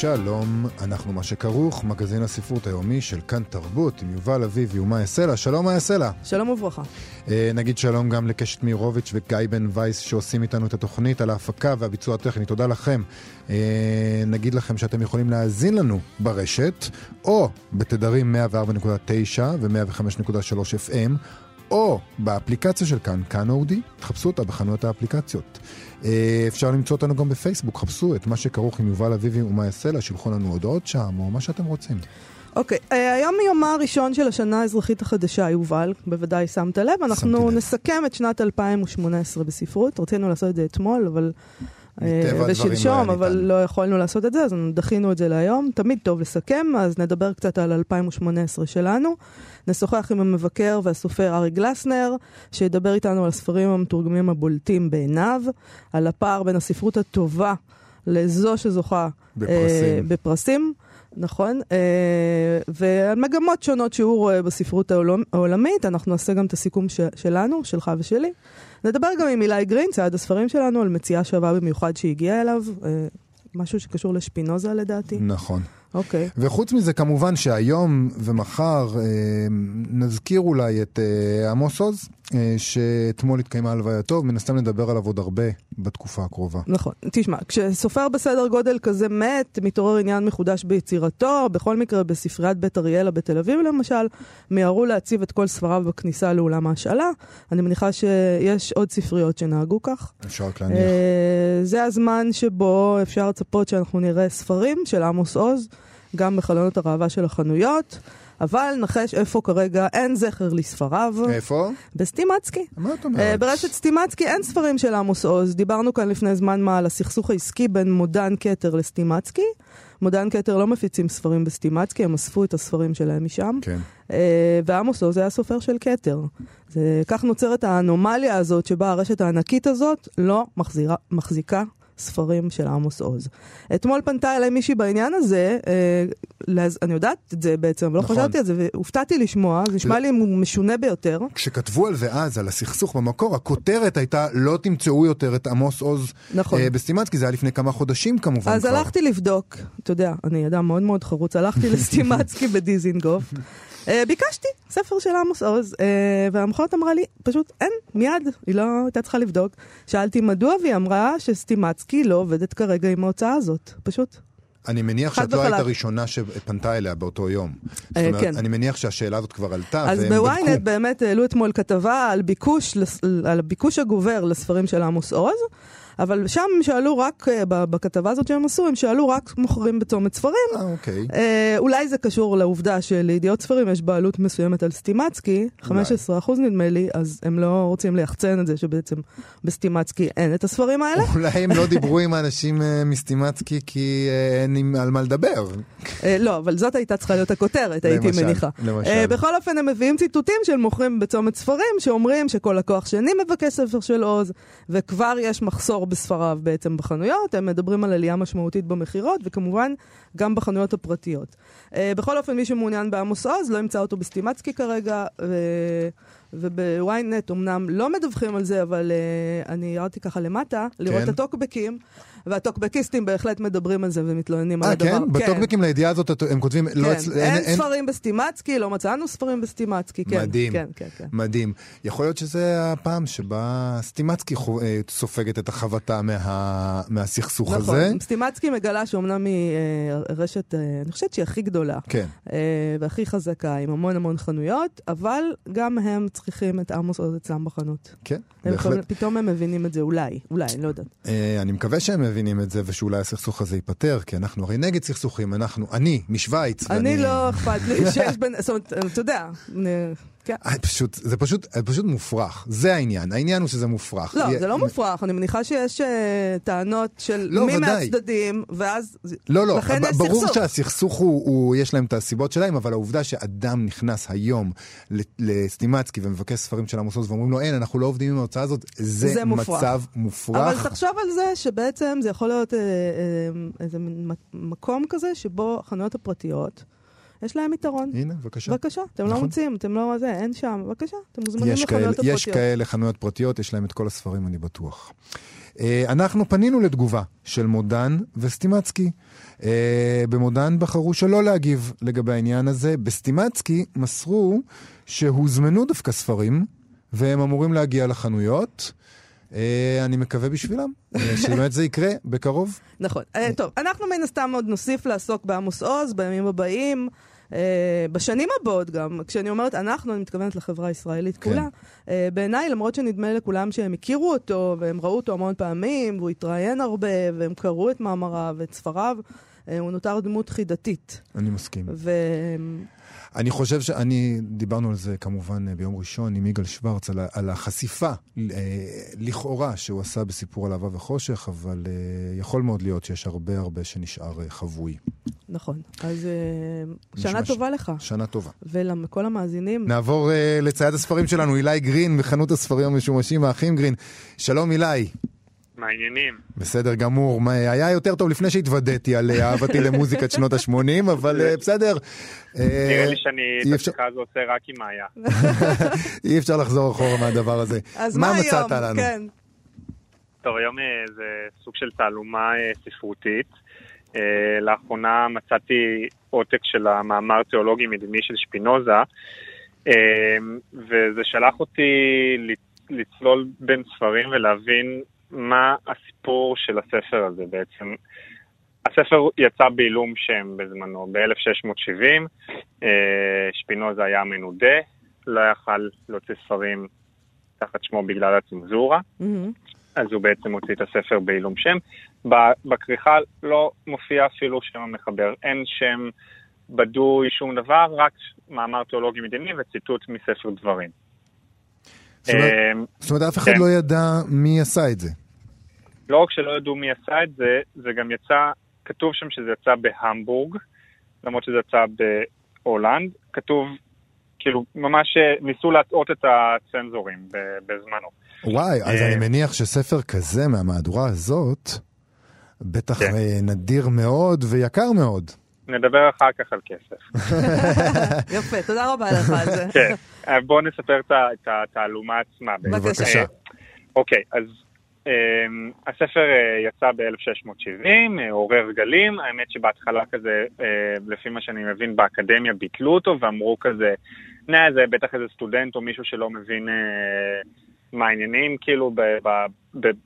שלום, אנחנו מה שכרוך, מגזין הספרות היומי של כאן תרבות עם יובל אביבי ומאיה סלע. שלום מאיה סלע. שלום וברכה. אה, נגיד שלום גם לקשת מירוביץ' וגיא בן וייס שעושים איתנו את התוכנית על ההפקה והביצוע הטכני. תודה לכם. אה, נגיד לכם שאתם יכולים להאזין לנו ברשת, או בתדרים 104.9 ו-105.3 FM, או באפליקציה של כאן, כאן אודי, תחפשו אותה בחנויות האפליקציות. אה, אפשר למצוא אותנו גם בפייסבוק, חפשו את מה שכרוך עם יובל אביבי ומה יעשה לה, שלחו לנו הודעות שם, או מה שאתם רוצים. אוקיי, okay, היום יומה הראשון של השנה האזרחית החדשה, יובל, בוודאי שמת לב. אנחנו נסכם את שנת 2018 בספרות. רצינו לעשות את זה אתמול, אבל... ושלשום, לא אבל לא יכולנו לעשות את זה, אז דחינו את זה להיום. תמיד טוב לסכם, אז נדבר קצת על 2018 שלנו. נשוחח עם המבקר והסופר ארי גלסנר, שידבר איתנו על הספרים המתורגמים הבולטים בעיניו, על הפער בין הספרות הטובה לזו שזוכה בפרסים. אה, בפרסים. נכון, אה, ועל מגמות שונות שהוא רואה בספרות העולמית, אנחנו נעשה גם את הסיכום שלנו, שלך ושלי. נדבר גם עם אילי גרין, צעד הספרים שלנו, על מציאה שווה במיוחד שהגיעה אליו, אה, משהו שקשור לשפינוזה לדעתי. נכון. אוקיי. Okay. וחוץ מזה, כמובן שהיום ומחר אה, נזכיר אולי את אה, עמוס עוז, אה, שאתמול התקיימה הלווייתו, מן הסתם נדבר עליו עוד הרבה בתקופה הקרובה. נכון. תשמע, כשסופר בסדר גודל כזה מת, מתעורר עניין מחודש ביצירתו, בכל מקרה בספריית בית אריאלה בתל אביב למשל, מיהרו להציב את כל ספריו בכניסה לאולם ההשאלה. אני מניחה שיש עוד ספריות שנהגו כך. אפשר רק להניח. זה הזמן שבו אפשר לצפות שאנחנו נראה ספרים של עמוס עוז. גם בחלונות הראווה של החנויות. אבל נחש איפה כרגע אין זכר לספריו. איפה? בסטימצקי. מה את אומרת? Uh, ברשת סטימצקי אין ספרים של עמוס עוז. דיברנו כאן לפני זמן מה על הסכסוך העסקי בין מודן כתר לסטימצקי. מודן כתר לא מפיצים ספרים בסטימצקי, הם אספו את הספרים שלהם משם. כן. Uh, ועמוס עוז היה סופר של כתר. זה, כך נוצרת האנומליה הזאת שבה הרשת הענקית הזאת לא מחזירה, מחזיקה ספרים של עמוס עוז. אתמול פנתה אליי מישהי בעניין הזה, אה, לאז, אני יודעת את זה בעצם, אבל לא נכון. חשבתי על זה, והופתעתי לשמוע, זה נשמע לי משונה ביותר. כשכתבו על זה אז, על הסכסוך במקור, הכותרת הייתה לא תמצאו יותר את עמוס עוז נכון. אה, בסטימצקי, זה היה לפני כמה חודשים כמובן אז כבר. הלכתי לבדוק, אתה יודע, אני אדם מאוד מאוד חרוץ, הלכתי לסטימצקי בדיזינגוף. Uh, ביקשתי ספר של עמוס עוז, uh, והמכונת אמרה לי, פשוט אין, מיד, היא לא הייתה צריכה לבדוק. שאלתי מדוע, והיא אמרה שסטימצקי לא עובדת כרגע עם ההוצאה הזאת, פשוט. אני מניח שאת לא היית. הראשונה שפנתה אליה באותו יום. זאת אה, אומרת, כן. אני מניח שהשאלה הזאת כבר עלתה, אז בוויינט. באמת העלו אתמול כתבה על ביקוש, הגובר לספרים של עמוס עוז, אבל שם הם שאלו רק, אה, בכתבה הזאת שהם עשו, הם שאלו רק מוכרים בצומת ספרים. אה, אוקיי. אה, אולי זה קשור לעובדה שלידיעות ספרים יש בעלות מסוימת על סטימצקי, 15% נדמה לי, אז הם לא רוצים ליחצן את זה שבעצם בסטימצקי אין את הספרים האלה. אולי הם לא דיברו עם האנשים אה, מסטימצקי כי אין על מה לדבר. לא, אבל זאת הייתה צריכה להיות הכותרת, הייתי מניחה. למשל. בכל אופן, הם מביאים ציטוטים של מוכרים בצומת ספרים, שאומרים שכל לקוח שני מבקש ספר של עוז, וכבר יש מחסור בספריו בעצם בחנויות. הם מדברים על עלייה משמעותית במכירות, וכמובן, גם בחנויות הפרטיות. אה, בכל אופן, מי שמעוניין בעמוס עוז, לא ימצא אותו בסטימצקי כרגע. ו... ובוויינט אמנם לא מדווחים על זה, אבל uh, אני ירדתי ככה למטה, לראות כן. את הטוקבקים, והטוקבקיסטים בהחלט מדברים על זה ומתלוננים על אה, הדבר. כן? בטוקבקים לידיעה הזאת את- הם כותבים, לא כן, אצל- אין ספרים בסטימצקי, לא מצאנו ספרים בסטימצקי, כן. מדהים. כן, כן, כן. מדהים. יכול להיות שזה הפעם שבה סטימצקי חו- אה, סופגת את החבטה מה- מהסכסוך הזה. נכון, סטימצקי מגלה שאומנם היא אה, רשת, אה, אני חושבת שהיא הכי גדולה. כן. אה, והכי חזקה, עם המון המון חנויות, אבל גם הם צריכים את עמוס עוז אצלם בחנות. כן, הם בהחלט. פתאום הם מבינים את זה, אולי, אולי, אני לא יודעת. אה, אני מקווה שהם מבינים את זה ושאולי הסכסוך הזה ייפתר, כי אנחנו הרי נגד סכסוכים, אנחנו, אני, משוויץ. אני ואני- לא אכפת לי שיש בין, זאת אומרת, אתה יודע, נ- כן. אה, פשוט, זה פשוט, זה פשוט מופרך, זה העניין, העניין הוא שזה מופרך. לא, זה לא מופרך, אני מניחה שיש uh, טענות של לא, מי ודאי. מהצדדים, ואז... לא, לא, לכן יש ברור סכסוך. שהסכסוך הוא, הוא, יש להם את הסיבות שלהם, אבל העובדה שאדם נכנס היום לסטימצקי ומבקש ספרים של עמוס עוז ואומרים לו, אין, אנחנו לא עובדים עם ההוצאה הזאת, זה, זה מופרך. מצב מופרך. אבל תחשוב על זה שבעצם זה יכול להיות אה, אה, איזה מקום כזה שבו החנויות הפרטיות... יש להם יתרון. הנה, בבקשה. בבקשה, אתם לא נכון. לא מוצאים, אתם לא זה, אין שם, בבקשה, אתם מוזמנים לחנויות הפרטיות. יש כאלה חנויות פרטיות, יש להם את כל הספרים, אני בטוח. אה, אנחנו פנינו לתגובה של מודן וסטימצקי. אה, במודן בחרו שלא להגיב לגבי העניין הזה. בסטימצקי מסרו שהוזמנו דווקא ספרים, והם אמורים להגיע לחנויות. Uh, אני מקווה בשבילם, שבאמת זה יקרה בקרוב. נכון. Uh, טוב, אנחנו מן הסתם עוד נוסיף לעסוק בעמוס עוז בימים הבאים. Uh, בשנים הבאות גם, כשאני אומרת אנחנו, אני מתכוונת לחברה הישראלית כן. כולה. Uh, בעיניי, למרות שנדמה לכולם שהם הכירו אותו, והם ראו אותו המון פעמים, והוא התראיין הרבה, והם קראו את מאמריו ואת ספריו, uh, הוא נותר דמות חידתית. אני מסכים. ו... אני חושב שאני, דיברנו על זה כמובן ביום ראשון עם יגאל שוורץ, על, על החשיפה אה, לכאורה שהוא עשה בסיפור על אהבה וחושך, אבל אה, יכול מאוד להיות שיש הרבה הרבה שנשאר אה, חבוי. נכון. אז שנה טובה ש... לך. שנה טובה. ולכל המאזינים. נעבור לצייד הספרים שלנו, אילי גרין, מחנות הספרים המשומשים, האחים גרין. שלום אילי. מה העניינים? בסדר גמור. היה יותר טוב לפני שהתוודעתי על אה, אהבתי למוזיקת שנות ה-80, אבל אה, בסדר. נראה לי שאני את השיחה הזו עושה רק עם מאיה. אי אפשר לחזור אחורה מהדבר הזה. אז מה מצאת לנו? כן. טוב, היום אה, זה סוג של תעלומה ספרותית. לאחרונה מצאתי עותק של המאמר תיאולוגי מדיני של שפינוזה, וזה שלח אותי לצלול בין ספרים ולהבין מה הסיפור של הספר הזה בעצם. הספר יצא בעילום שם בזמנו, ב-1670, אה, שפינוזה היה מנודה, לא יכל להוציא ספרים תחת שמו בגלל הצנזורה, mm-hmm. אז הוא בעצם הוציא את הספר בעילום שם. בכריכה לא מופיע אפילו שם המחבר, אין שם בדוי, שום דבר, רק מאמר תיאולוגי מדיני וציטוט מספר דברים. אמ, זאת אומרת, אף אחד כן. לא ידע מי עשה את זה. לא רק שלא ידעו מי עשה את זה, זה גם יצא, כתוב שם שזה יצא בהמבורג, למרות שזה יצא בהולנד. כתוב, כאילו, ממש אה, ניסו להטעות את הצנזורים בזמנו. וואי, אז אני אה, מניח שספר כזה מהמהדורה הזאת, בטח כן. אה, נדיר מאוד ויקר מאוד. נדבר אחר כך על כסף. יפה, תודה רבה לך על זה. כן, בואו נספר את התעלומה עצמה. בבקשה. אוקיי, אז um, הספר יצא ב-1670, uh, עורר גלים, האמת שבהתחלה כזה, לפי מה שאני מבין, באקדמיה ביטלו אותו ואמרו כזה, נה, זה בטח איזה סטודנט או מישהו שלא מבין מה העניינים, כאילו,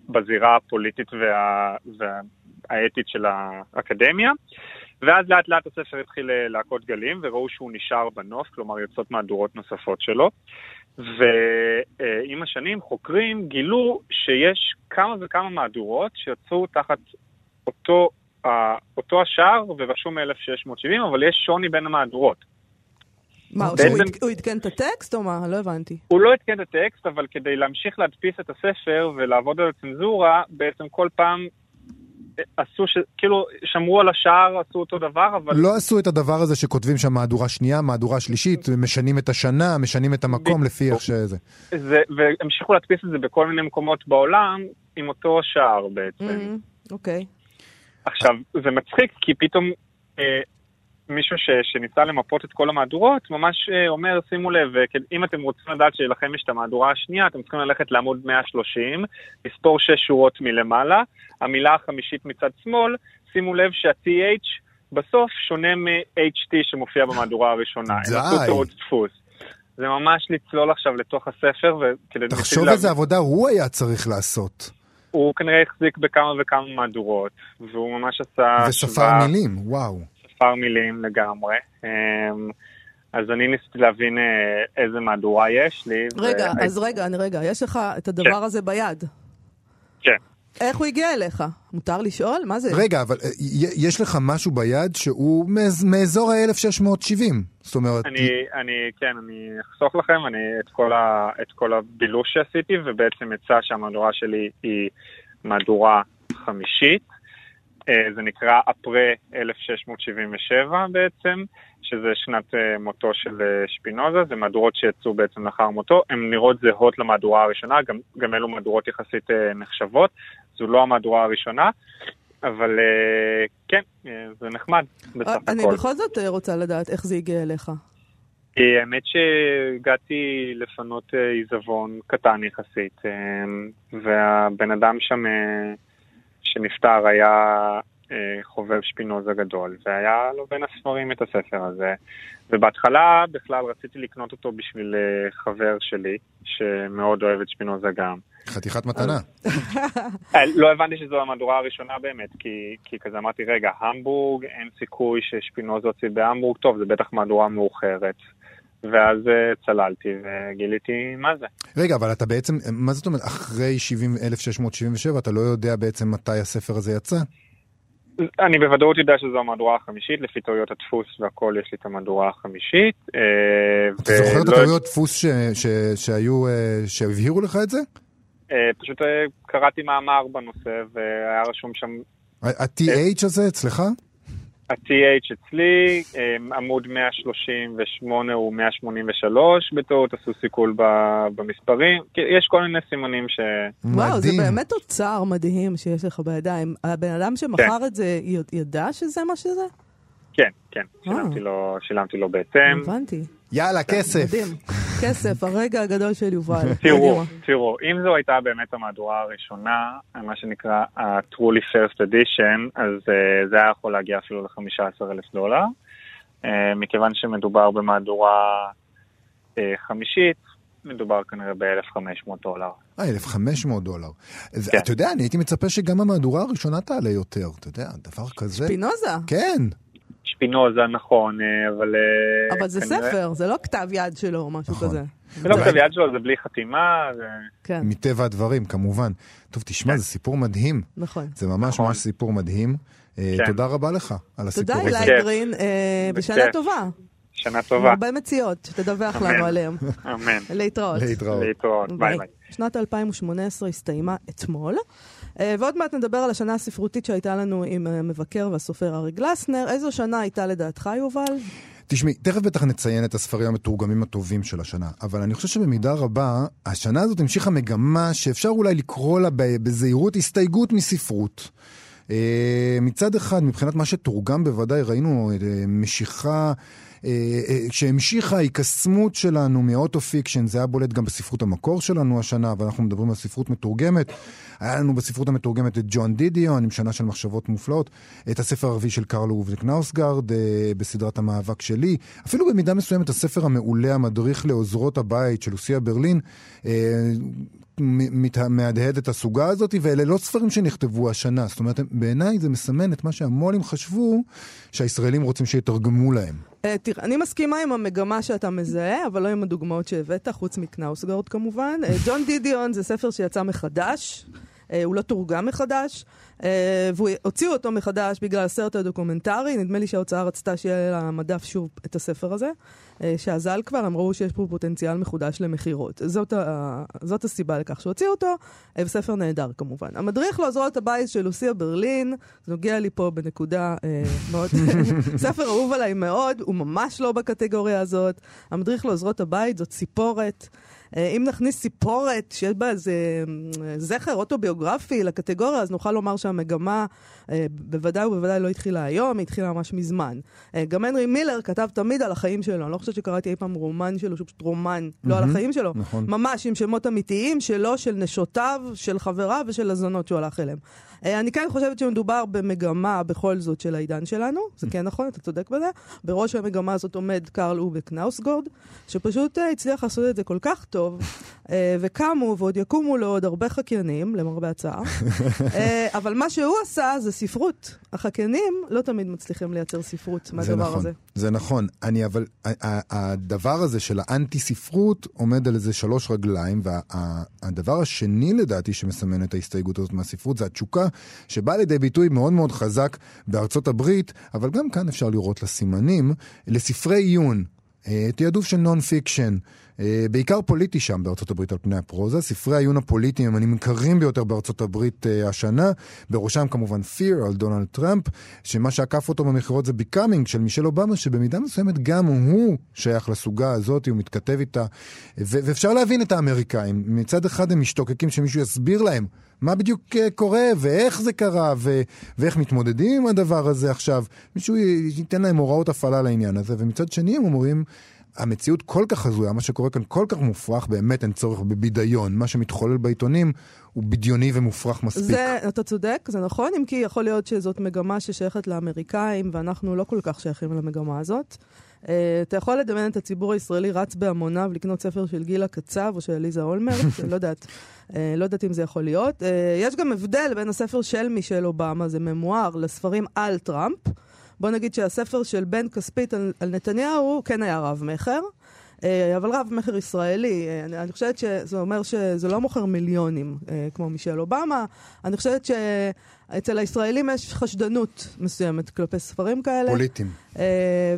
בזירה הפוליטית וה- והאתית של האקדמיה. ואז לאט לאט הספר התחיל אה, להכות גלים, וראו שהוא נשאר בנוף, כלומר יוצאות מהדורות נוספות שלו. ועם השנים חוקרים גילו שיש כמה וכמה מהדורות שיצאו תחת אותו, אותו השער ורשום מ-1670, אבל יש שוני בין המהדורות. מה, בעצם, הוא עדכן את הטקסט או מה? לא הבנתי. הוא לא עדכן את הטקסט, אבל כדי להמשיך להדפיס את הספר ולעבוד על הצנזורה, בעצם כל פעם עשו, ש... כאילו, שמרו על השער, עשו אותו דבר, אבל... לא עשו את הדבר הזה שכותבים שם מהדורה שנייה, מהדורה שלישית, משנים את השנה, משנים את המקום לפי איך שזה. זה, והמשיכו להדפיס את זה בכל מיני מקומות בעולם, עם אותו שער בעצם. Mm-hmm. אוקיי. Mm, okay. עכשיו, זה מצחיק, כי פתאום אה, מישהו ש, שניסה למפות את כל המהדורות, ממש אה, אומר, שימו לב, אה, אם אתם רוצים לדעת שלכם יש את המהדורה השנייה, אתם צריכים ללכת לעמוד 130, לספור 6 שורות מלמעלה, המילה החמישית מצד שמאל, שימו לב שה-TH בסוף שונה מ-HT שמופיע במהדורה הראשונה. די. הם עשו טעות דפוס. זה ממש לצלול עכשיו לתוך הספר, וכדי... תחשוב איזה עבודה הוא היה צריך לעשות. הוא כנראה החזיק בכמה וכמה מהדורות, והוא ממש עשה... וספר מילים, וואו. מספר מילים לגמרי. אמ, אז אני ניסיתי להבין אה, איזה מהדורה יש לי. רגע, ו... אז רגע, אני רגע, יש לך את הדבר כן. הזה ביד. כן. איך הוא הגיע אליך? מותר לשאול? מה זה? רגע, אבל אה, יש לך משהו ביד שהוא מאזור ה-1670. זאת אומרת... אני, אני, כן, אני אחסוך לכם אני, את, כל ה, את כל הבילוש שעשיתי, ובעצם יצא שהמהדורה שלי היא מהדורה חמישית. אה, זה נקרא אפרה 1677 בעצם, שזה שנת אה, מותו של אה, שפינוזה, זה מהדורות שיצאו בעצם לאחר מותו, הן נראות זהות למהדורה הראשונה, גם, גם אלו מהדורות יחסית נחשבות, זו לא המהדורה הראשונה, אבל כן, זה נחמד בסך הכל. אני בכל זאת רוצה לדעת איך זה הגיע אליך. האמת שהגעתי לפנות עיזבון קטן יחסית, והבן אדם שם... שנפטר היה אה, חובב שפינוזה גדול, והיה לו בין הספרים את הספר הזה. ובהתחלה בכלל רציתי לקנות אותו בשביל אה, חבר שלי, שמאוד אוהב את שפינוזה גם. חתיכת מתנה. אה, לא הבנתי שזו המהדורה הראשונה באמת, כי, כי כזה אמרתי, רגע, המבורג, אין סיכוי ששפינוזה הוציא בהמבורג, טוב, זה בטח מהדורה מאוחרת. ואז צללתי וגיליתי מה זה. רגע, אבל אתה בעצם, מה זאת אומרת, אחרי 70, 1677 אתה לא יודע בעצם מתי הספר הזה יצא? אני בוודאות יודע שזו המהדורה החמישית, לפי טעויות הדפוס והכל יש לי את המהדורה החמישית. אה, אתה זוכר את הטעויות דפוס שהיו, אה, שהבהירו לך את זה? אה, פשוט קראתי מאמר בנושא והיה רשום שם... ה-TH הזה אצלך? ה-TH אצלי, אמ, עמוד 138 הוא 183 בטעות, עשו סיכול במספרים, יש כל מיני סימנים ש... וואו, זה באמת אוצר מדהים שיש לך בידיים. הבן אדם שמכר כן. את זה, ידע שזה מה שזה? כן, כן, שילמתי לו, שילמתי לו בהתאם. הבנתי. יאללה, כסף. מדהים. כסף, הרגע הגדול של יובל. תראו, תראו, אם זו הייתה באמת המהדורה הראשונה, מה שנקרא ה-truly first edition, אז uh, זה היה יכול להגיע אפילו ל-15 אלף דולר. Uh, מכיוון שמדובר במהדורה uh, חמישית, מדובר כנראה ב-1,500 דולר. אה, 1,500 דולר. כן. אתה יודע, אני הייתי מצפה שגם המהדורה הראשונה תעלה יותר, אתה יודע, דבר כזה. שפינוזה. כן. שפינוזה, נכון, אבל... אבל זה כנראה... ספר, זה לא כתב יד שלו או משהו נכון. כזה. זה לא כתב יד שלו, זה בלי חתימה. זה... כן. מטבע הדברים, כמובן. טוב, תשמע, כן. זה סיפור מדהים. נכון. זה ממש נכון. ממש סיפור מדהים. אה, כן. תודה רבה לך על הסיפור הזה. תודה, אילי גרין, אה, בשנה טובה. שנה טובה. הרבה מציאות, שתדווח לנו עליהן. אמן. להתראות. להתראות. להתראות, ביי ביי. שנת 2018 הסתיימה אתמול. אה, ועוד מעט נדבר על השנה הספרותית שהייתה לנו עם המבקר והסופר אריק גלסנר. איזו שנה הייתה לדעתך, יובל? תשמעי, תכף בטח נציין את הספרים המתורגמים הטובים של השנה, אבל אני חושב שבמידה רבה, השנה הזאת המשיכה מגמה שאפשר אולי לקרוא לה בזהירות הסתייגות מספרות. אה, מצד אחד, מבחינת מה שתורגם בוודאי, ראינו אה, משיכה... אה, אה, שהמשיכה ההיקסמות שלנו מ auto-fiction, זה היה בולט גם בספרות המקור שלנו השנה, ואנחנו מדברים על ספרות מתורגמת. היה לנו בספרות המתורגמת את ג'ון דידיון עם שנה של מחשבות מופלאות, את הספר הערבי של קרל רובליק נאוסגרד אה, בסדרת המאבק שלי, אפילו במידה מסוימת הספר המעולה, המדריך לעוזרות הבית של לוסיה ברלין, מהדהד את הסוגה הזאת, ואלה לא ספרים שנכתבו השנה. זאת אומרת, בעיניי זה מסמן את מה שהמו"לים חשבו שהישראלים רוצים שיתרגמו להם. אה, תראה, אני מסכימה עם המגמה שאתה מזהה, אבל לא עם הדוגמאות שהבאת, חוץ מקנאוסגורד כמובן. אה, ג'ון דידיון זה ספר שיצא מחדש, אה, הוא לא תורגם מחדש. והוציאו אותו מחדש בגלל הסרט הדוקומנטרי, נדמה לי שההוצאה רצתה שיהיה על המדף שוב את הספר הזה. אה, שאזל כבר, הם ראו שיש פה פוטנציאל מחודש למכירות. זאת, זאת הסיבה לכך שהוציאו אותו, אה, ספר נהדר כמובן. המדריך לעוזרות הבית של לוסיה ברלין, זה נוגע לי פה בנקודה אה, מאוד, ספר אהוב עליי מאוד, הוא ממש לא בקטגוריה הזאת. המדריך לעוזרות הבית זאת ציפורת. אה, אם נכניס סיפורת שיש בה איזה אה, זכר אוטוביוגרפי לקטגוריה, אז נוכל לומר שהמגמה אה, בוודאי ובוודאי לא התחילה היום, היא התחילה ממש מזמן. גם הנרי מילר כתב תמיד על החיים שלו, אני לא חושבת שקראתי אי פעם רומן שלו, שהוא פשוט רומן, mm-hmm, לא על החיים שלו. נכון. ממש עם שמות אמיתיים שלו, של נשותיו, של חבריו ושל הזונות שהוא הלך אליהם. אני כן חושבת שמדובר במגמה בכל זאת של העידן שלנו, זה כן נכון, אתה צודק בזה. בראש המגמה הזאת עומד קרל אובק נאוסגורד, שפשוט הצליח לעשות את זה כל כך טוב. אה, וקמו ועוד יקומו לו עוד הרבה חקיינים, למרבה הצער. אה, אבל מה שהוא עשה זה ספרות. החקיינים לא תמיד מצליחים לייצר ספרות מהדבר נכון, הזה. זה נכון, אני אבל, הדבר הזה של האנטי-ספרות עומד על איזה שלוש רגליים, והדבר וה, השני לדעתי שמסמן את ההסתייגות הזאת מהספרות זה התשוקה, שבאה לידי ביטוי מאוד מאוד חזק בארצות הברית, אבל גם כאן אפשר לראות לסימנים, לספרי עיון. אה, תעדוף של non-fiction, אה, בעיקר פוליטי שם בארצות הברית על פני הפרוזה. ספרי העיון הפוליטיים הם הנמכרים ביותר בארצות הברית אה, השנה, בראשם כמובן Fear על דונלד טראמפ, שמה שעקף אותו במכירות זה Becoming של מישל אובמה, שבמידה מסוימת גם הוא שייך לסוגה הזאת, הוא מתכתב איתה, ואפשר להבין את האמריקאים. מצד אחד הם משתוקקים שמישהו יסביר להם מה בדיוק קורה, ואיך זה קרה, ו- ואיך מתמודדים עם הדבר הזה עכשיו. מישהו ייתן להם הוראות הפעלה לעניין הזה, ומצד שני הם אומרים... המציאות כל כך הזויה, מה שקורה כאן כל כך מופרך, באמת אין צורך בבידיון. מה שמתחולל בעיתונים הוא בדיוני ומופרך מספיק. זה, אתה צודק, זה נכון, אם כי יכול להיות שזאת מגמה ששייכת לאמריקאים, ואנחנו לא כל כך שייכים למגמה הזאת. Uh, אתה יכול לדמיין את הציבור הישראלי רץ בהמוניו לקנות ספר של גילה קצב או של עליזה אולמרט, לא יודעת. Uh, לא יודעת אם זה יכול להיות. Uh, יש גם הבדל בין הספר של מישל אובמה, זה ממואר, לספרים על טראמפ. בוא נגיד שהספר של בן כספית על, על נתניהו כן היה רב-מכר. אה, אבל רב-מכר ישראלי, אה, אני, אני חושבת שזה אומר שזה לא מוכר מיליונים אה, כמו מישל אובמה. אני חושבת שאצל הישראלים יש חשדנות מסוימת כלפי ספרים כאלה. פוליטיים.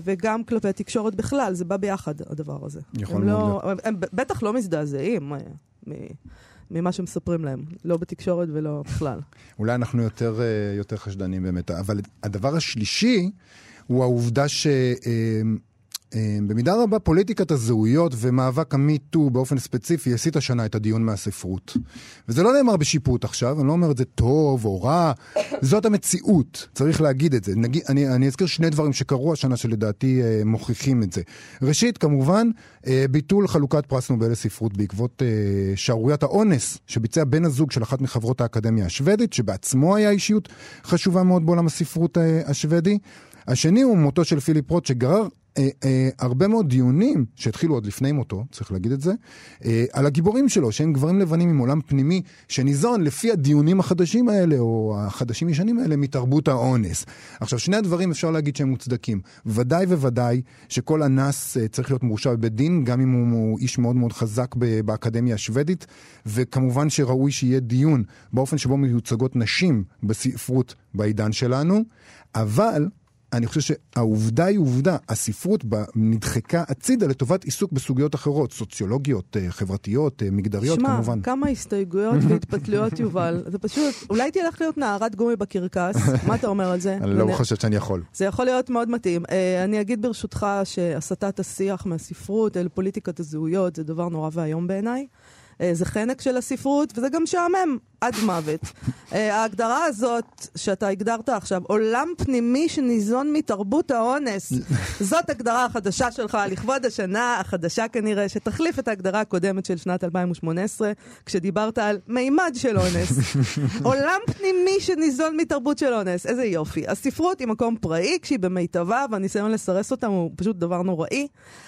וגם כלפי תקשורת בכלל, זה בא ביחד, הדבר הזה. יכול מאוד לא, להיות. הם בטח לא מזדעזעים. ממה שמספרים להם, לא בתקשורת ולא בכלל. אולי אנחנו יותר, אה, יותר חשדנים באמת, אבל הדבר השלישי הוא העובדה ש... אה, במידה רבה פוליטיקת הזהויות ומאבק המיטו באופן ספציפי הסיט השנה את הדיון מהספרות. וזה לא נאמר בשיפוט עכשיו, אני לא אומר את זה טוב או רע, זאת המציאות, צריך להגיד את זה. נגיד, אני, אני אזכיר שני דברים שקרו השנה שלדעתי אה, מוכיחים את זה. ראשית, כמובן, אה, ביטול חלוקת פרס נובל לספרות בעקבות אה, שערוריית האונס שביצע בן הזוג של אחת מחברות האקדמיה השוודית, שבעצמו היה אישיות חשובה מאוד בעולם הספרות אה, השוודי. השני הוא מותו של פיליפ רוט שגרר אה, אה, הרבה מאוד דיונים שהתחילו עוד לפני מותו, צריך להגיד את זה, אה, על הגיבורים שלו, שהם גברים לבנים עם עולם פנימי שניזון לפי הדיונים החדשים האלה, או החדשים ישנים האלה, מתרבות האונס. עכשיו, שני הדברים אפשר להגיד שהם מוצדקים. ודאי וודאי שכל אנס אה, צריך להיות מורשע בבית דין, גם אם הוא, הוא איש מאוד מאוד חזק באקדמיה השוודית, וכמובן שראוי שיהיה דיון באופן שבו מיוצגות נשים בספרות בעידן שלנו, אבל אני חושב שהעובדה היא עובדה, הספרות בה נדחקה הצידה לטובת עיסוק בסוגיות אחרות, סוציולוגיות, אה, חברתיות, אה, מגדריות שמה, כמובן. שמע, כמה הסתייגויות והתפתלויות, יובל. זה פשוט, אולי תלך להיות נערת גומי בקרקס, מה אתה אומר על זה? אני לא חושב שאני יכול. זה יכול להיות מאוד מתאים. אה, אני אגיד ברשותך שהסטת השיח מהספרות אל פוליטיקת הזהויות זה דבר נורא ואיום בעיניי. זה חנק של הספרות, וזה גם שעמם. עד מוות. uh, ההגדרה הזאת שאתה הגדרת עכשיו, עולם פנימי שניזון מתרבות האונס, זאת הגדרה החדשה שלך לכבוד השנה החדשה כנראה, שתחליף את ההגדרה הקודמת של שנת 2018, כשדיברת על מימד של אונס. עולם פנימי שניזון מתרבות של אונס, איזה יופי. הספרות היא מקום פראי, כשהיא במיטבה, והניסיון לסרס אותם הוא פשוט דבר נוראי.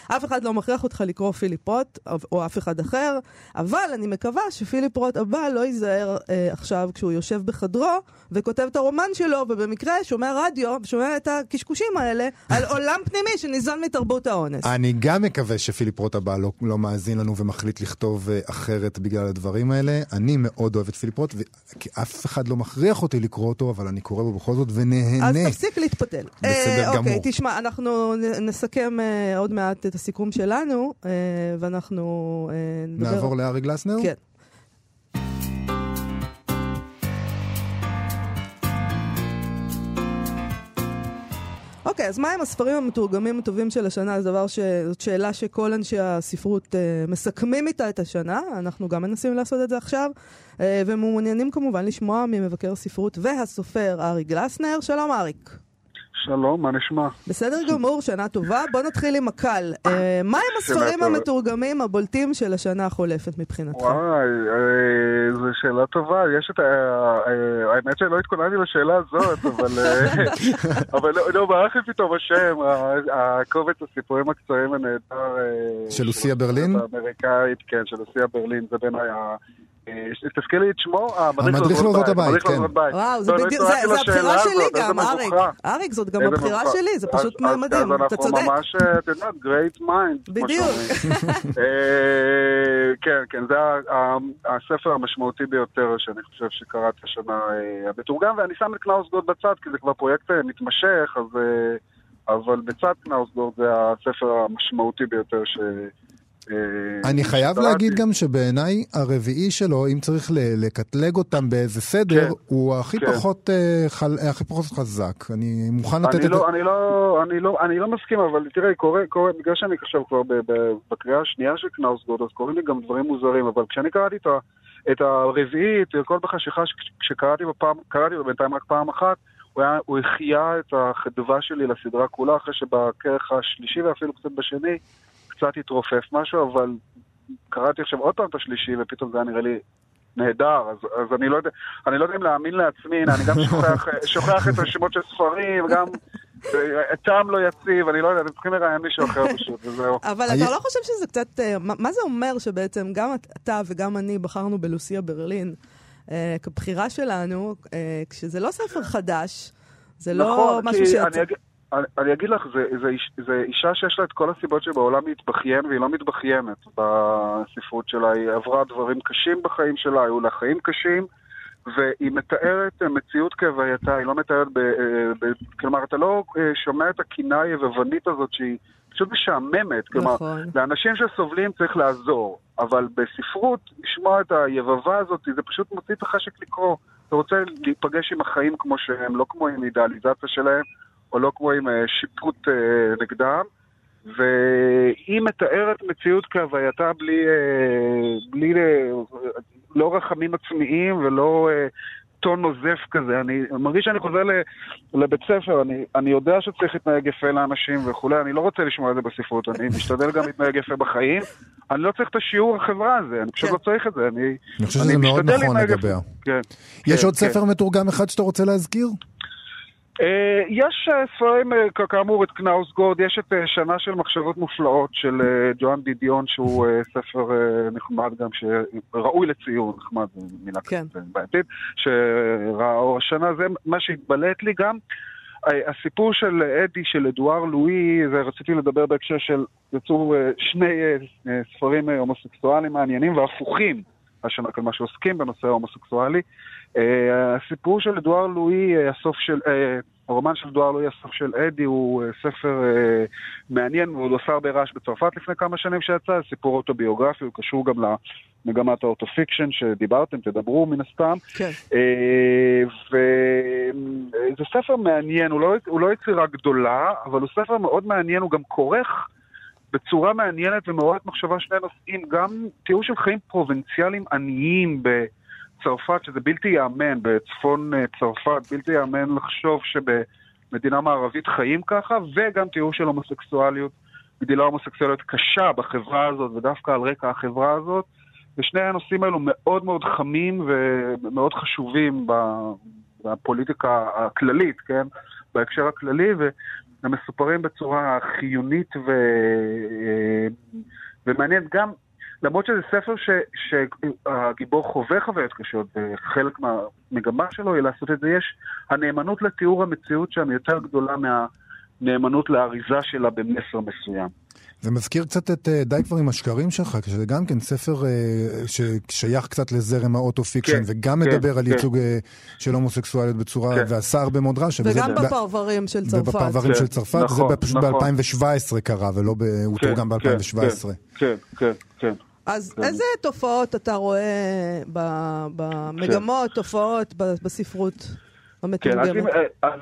אף אחד לא מכריח אותך לקרוא פיליפ רוט, או אף אחד אחר, אבל אני מקווה שפיליפ רוט הבא לא ייזהר אה, עכשיו כשהוא יושב בחדרו וכותב את הרומן שלו, ובמקרה שומע רדיו ושומע את הקשקושים האלה על עולם פנימי שניזון מתרבות האונס. אני גם מקווה שפיליפ רוט הבא לא, לא מאזין לנו ומחליט לכתוב uh, אחרת בגלל הדברים האלה. אני מאוד אוהב את פיליפ רוט, כי אף אחד לא מכריח אותי לקרוא אותו, אבל אני קורא בו בכל זאת ונהנה. אז תפסיק להתפתל. בסדר אה, גמור. אוקיי, תשמע, אנחנו נסכם uh, עוד מעט את הסיכום שלנו, uh, ואנחנו נדבר... נעבור לארי גלסנר? כן. אוקיי, אז מהם הספרים המתורגמים הטובים של השנה? זו דבר ש... זאת שאלה שכל אנשי הספרות uh, מסכמים איתה את השנה, אנחנו גם מנסים לעשות את זה עכשיו, uh, ומעוניינים כמובן לשמוע ממבקר הספרות והסופר ארי גלסנר. שלום אריק. שלום, מה נשמע? בסדר גמור, שנה טובה. בוא נתחיל עם הקל. אה, מה עם הספרים המתורגמים הבולטים של השנה החולפת מבחינתך? וואי, אה, זו שאלה טובה. יש את ה... אה, האמת שלא התכוננתי לשאלה הזאת, אבל לא, לא ברח לי פתאום השם, הקובץ הסיפורים הקצרים הנהדר. של לוסיה ברלין? האמריקאית, כן, של לוסיה ברלין, זה בעיניי תזכיר לי את שמו, המדריך לעוזרות הבית, כן. וואו, זה בדיוק, זה הבחירה שלי גם, אריק. אריק, זאת גם הבחירה שלי, זה פשוט מדהים, אתה צודק. אז אנחנו ממש, את יודעת, great mind. בדיוק. כן, כן, זה הספר המשמעותי ביותר שאני חושב שקראתי השנה המתורגם, ואני שם את קנאוסגוד בצד, כי זה כבר פרויקט מתמשך. אבל בצד קנאוסגורד זה הספר המשמעותי ביותר ש... אה, אני חייב להגיד גם שבעיניי הרביעי שלו, אם צריך לקטלג אותם באיזה סדר, כן, הוא הכי, כן. פחות, uh, הכי פחות חזק. אני מוכן לתת את לא, זה. אני לא, אני, לא, אני לא מסכים, אבל תראה, קורה, קורה, בגלל שאני עכשיו כבר בקריאה השנייה של קנאוסגורד, אז קורים לי גם דברים מוזרים, אבל כשאני קראתי את, את הרביעי, את הכל בחשיכה, כשקראתי בפעם, קראתי בינתיים רק פעם אחת, הוא, היה, הוא החיה את החדווה שלי לסדרה כולה, אחרי שבכרך השלישי ואפילו קצת בשני, קצת התרופף משהו, אבל קראתי עכשיו עוד פעם את השלישי, ופתאום זה היה נראה לי נהדר, אז, אז אני, לא יודע, אני לא יודע אם להאמין לעצמי, אני גם שוכח, שוכח את השמות של ספרים, גם טעם לא יציב, אני לא יודע, אתם צריכים לראיין מישהו אחר פשוט, וזהו. אבל אתה לא חושב שזה קצת, אה, מה זה אומר שבעצם גם אתה וגם אני בחרנו בלוסיה ברלין? אה, כבחירה שלנו, אה, כשזה לא ספר חדש, זה לא נכון, משהו שיצא... אני, אני אגיד לך, זה, זה, זה אישה שיש לה את כל הסיבות שבעולם להתבכיין, והיא לא מתבכיינת בספרות שלה. היא עברה דברים קשים בחיים שלה, היו לה חיים קשים, והיא מתארת מציאות כהווייתה, היא לא מתארת ב... ב כלומר, אתה לא אה, שומע את הקינה היבבנית הזאת שהיא פשוט משעממת. כלומר, נכון. לאנשים שסובלים צריך לעזור, אבל בספרות, לשמוע את היבבה הזאת, זה פשוט מוציא את החשק לקרוא. אתה רוצה להיפגש עם החיים כמו שהם, לא כמו עם אידאליזציה שלהם, או לא כמו עם אה, שיפוט אה, נגדם. והיא מתארת מציאות כהווייתה בלי, בלי לא רחמים עצמיים ולא טון נוזף כזה. אני מרגיש שאני חוזר לבית ספר, אני, אני יודע שצריך להתנהג יפה לאנשים וכולי, אני לא רוצה לשמוע את זה בספרות, אני משתדל גם להתנהג יפה בחיים. אני לא צריך את השיעור החברה הזה, אני פשוט כן. לא צריך את זה. אני, אני חושב שזה מאוד נכון לגביה. כן, יש כן, עוד ספר כן. מתורגם אחד שאתה רוצה להזכיר? אה, יש אה, ספרים, אה, כאמור, את קנאוס גוד, יש את שנה של מחשבות מופלאות של ג'ואן דידיון, שהוא ספר נחמד גם, שראוי לציון, נחמד, מילה כן. בעייתית, שראה אור השנה, זה מה שהתבלט לי גם. הסיפור של אדי, של אדואר לואי, זה רציתי לדבר בהקשר של, יצאו שני ספרים הומוסקסואליים מעניינים והפוכים השנה, כלומר שעוסקים בנושא ההומוסקסואלי. אה, הסיפור של אדואר לואי, אה, הסוף של, אה, הרומן של אדואר לואי, הסוף של אדי, הוא ספר מעניין, והוא עשה הרבה רעש בצרפת לפני כמה שנים שיצא, סיפור אוטוביוגרפי, הוא קשור גם למגמת ה auto-fiction שדיברתם, תדברו מן הסתם. כן. וזה ספר מעניין, הוא לא, הוא לא יצירה גדולה, אבל הוא ספר מאוד מעניין, הוא גם כורך בצורה מעניינת ומעוררת מחשבה שני נושאים, גם תיאור של חיים פרובינציאליים עניים ב... צרפת, שזה בלתי ייאמן, בצפון אה, צרפת, בלתי ייאמן לחשוב שבמדינה מערבית חיים ככה, וגם תיאור של הומוסקסואליות, גדילה הומוסקסואליות קשה בחברה הזאת, ודווקא על רקע החברה הזאת. ושני הנושאים האלו מאוד מאוד חמים ומאוד חשובים בפוליטיקה הכללית, כן? בהקשר הכללי, והם מסופרים בצורה חיונית ו... אה, ומעניינת גם למרות שזה ספר ש, שהגיבור חווה חוויות קשות, וחלק מהמגמה שלו היא לעשות את זה, יש הנאמנות לתיאור המציאות שם יותר גדולה מהנאמנות לאריזה שלה במסר מסוים. זה מזכיר קצת את אה, די כבר עם השקרים שלך, שזה גם כן ספר אה, ששייך קצת לזרם ה auto-fiction, כן, וגם כן, מדבר כן. על ייצוג אה, של הומוסקסואליות בצורה, כן. ועשה הרבה מאוד רעש. וגם בפרברים ב- של צרפת. ובפרברים כן, של צרפת, נכון, זה פשוט נכון. ב-2017 קרה, ולא ב... כן, הוא תורגם ב-2017. כן, כן, כן. אז כן. איזה תופעות אתה רואה במגמות, כן. תופעות בספרות המתורגמת? כן, אז, אז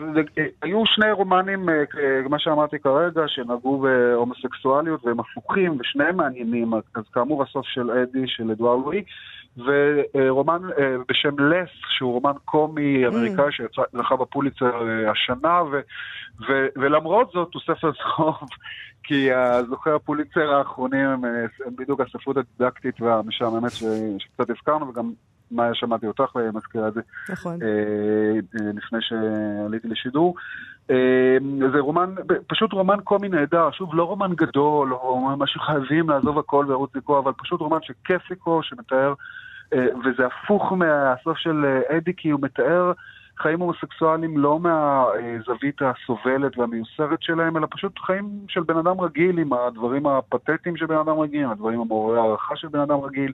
היו שני רומנים, אה, מה שאמרתי כרגע, שנגעו בהומוסקסואליות והם הפוכים, ושניהם מעניינים. אז כאמור הסוף של אדי, של אדואר לואי, ורומן אה, בשם לס, שהוא רומן קומי אמריקאי mm. שזכה בפוליצר אה, השנה, ו, ו, ולמרות זאת הוא ספר טוב, כי הזוכי הפוליצר האחרונים הם, הם בדיוק הספרות הדידקטית והמשעממת שקצת הזכרנו, וגם מאיה שמעתי אותך מזכירה את זה נכון. אה, לפני שעליתי לשידור. זה רומן, פשוט רומן קומי נהדר, שוב, לא רומן גדול, או משהו חייבים לעזוב הכל ולרוץ לקרוא, אבל פשוט רומן שכיף לקרוא, שמתאר וזה הפוך מהסוף של אדי, כי הוא מתאר חיים הומוסקסואליים לא מהזווית הסובלת והמיוסרת שלהם, אלא פשוט חיים של בן אדם רגיל עם הדברים הפתטיים של בן אדם רגיל, עם הדברים המעוררי הערכה של בן אדם רגיל.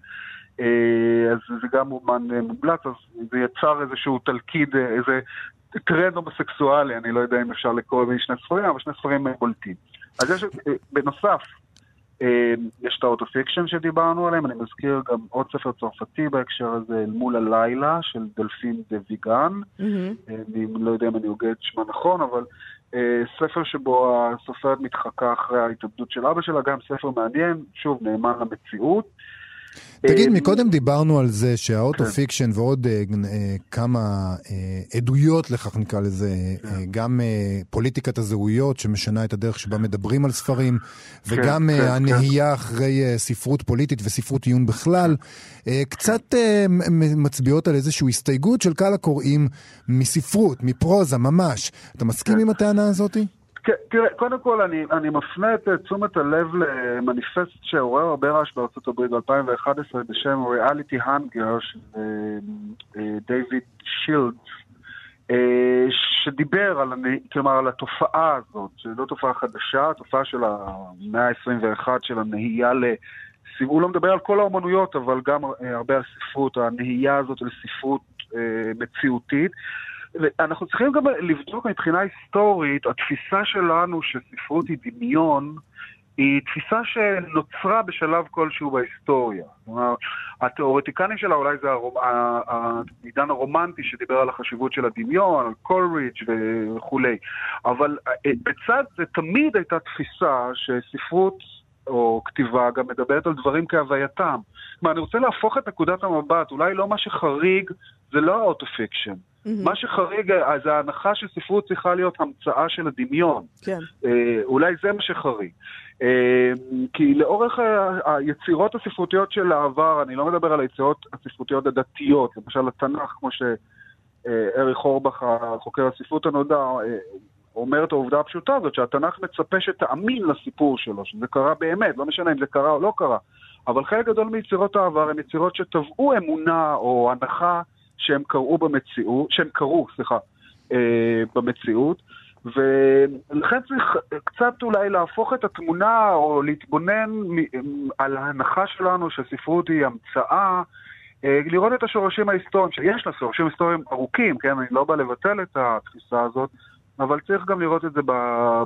אז זה גם אומן מומלץ, אז זה יצר איזשהו תלכיד, איזה טרנד הומוסקסואלי, אני לא יודע אם אפשר לקרוא בין שני ספרים, אבל שני ספרים בולטים. אז יש, בנוסף, יש את ה auto-fiction שדיברנו עליהם, אני מזכיר גם עוד ספר צרפתי בהקשר הזה, אל מול הלילה, של דלפין דה ויגן. Mm-hmm. אני לא יודע אם אני הוגה את שמה נכון, אבל ספר שבו הסופרת מתחקה אחרי ההתאבדות של אבא שלה, גם ספר מעניין, שוב, נאמן למציאות. תגיד, אה, מקודם דיברנו על זה שהאוטו כן. פיקשן ועוד אה, אה, כמה עדויות לכך נקרא לזה, כן. גם פוליטיקת הזהויות שמשנה את הדרך שבה מדברים על ספרים, כן, וגם הנהייה אחרי ספרות פוליטית וספרות עיון בכלל, קצת מצביעות על איזושהי הסתייגות של קהל הקוראים מספרות, מפרוזה ממש. אתה מסכים עם הטענה הזאתי? כן, תראה, קודם כל אני, אני מפנה את תשומת הלב למניפסט שעורר הרבה רעש בארצות הברית ב-2011 בשם ריאליטי הנגר של דיוויד שילדס, אה, שדיבר על, כלומר, על התופעה הזאת, שזו תופעה חדשה, התופעה של המאה ה-21 של הנהייה ל... הוא לא מדבר על כל האומנויות, אבל גם אה, הרבה על ספרות, הנהייה הזאת לספרות אה, מציאותית. אנחנו צריכים גם לבדוק מבחינה היסטורית, התפיסה שלנו שספרות היא דמיון, היא תפיסה שנוצרה בשלב כלשהו בהיסטוריה. כלומר, התיאורטיקנים שלה אולי זה העידן הרומנטי שדיבר על החשיבות של הדמיון, על קולריץ' וכולי. אבל אה, בצד זה תמיד הייתה תפיסה שספרות או כתיבה גם מדברת על דברים כהווייתם. כלומר, אני רוצה להפוך את נקודת המבט, אולי לא מה שחריג זה לא ה auto-fiction. Mm-hmm. מה שחריג, אז ההנחה שספרות צריכה להיות המצאה של הדמיון. כן. אה, אולי זה מה שחריג. אה, כי לאורך היצירות הספרותיות של העבר, אני לא מדבר על היצירות הספרותיות הדתיות, למשל התנ"ך, כמו שאריך אורבך, חוקר הספרות הנודע, אה, אומר את העובדה הפשוטה הזאת, שהתנ"ך מצפה שתאמין לסיפור שלו, שזה קרה באמת, לא משנה אם זה קרה או לא קרה. אבל חלק גדול מיצירות העבר הן יצירות שטבעו אמונה או הנחה שהם קראו במציאות, שהם קראו, סליחה, אה, במציאות, ולכן צריך קצת אולי להפוך את התמונה או להתבונן על ההנחה שלנו שספרות היא המצאה, אה, לראות את השורשים ההיסטוריים, שיש לה שורשים היסטוריים ארוכים, כן, אני לא בא לבטל את התפיסה הזאת, אבל צריך גם לראות את זה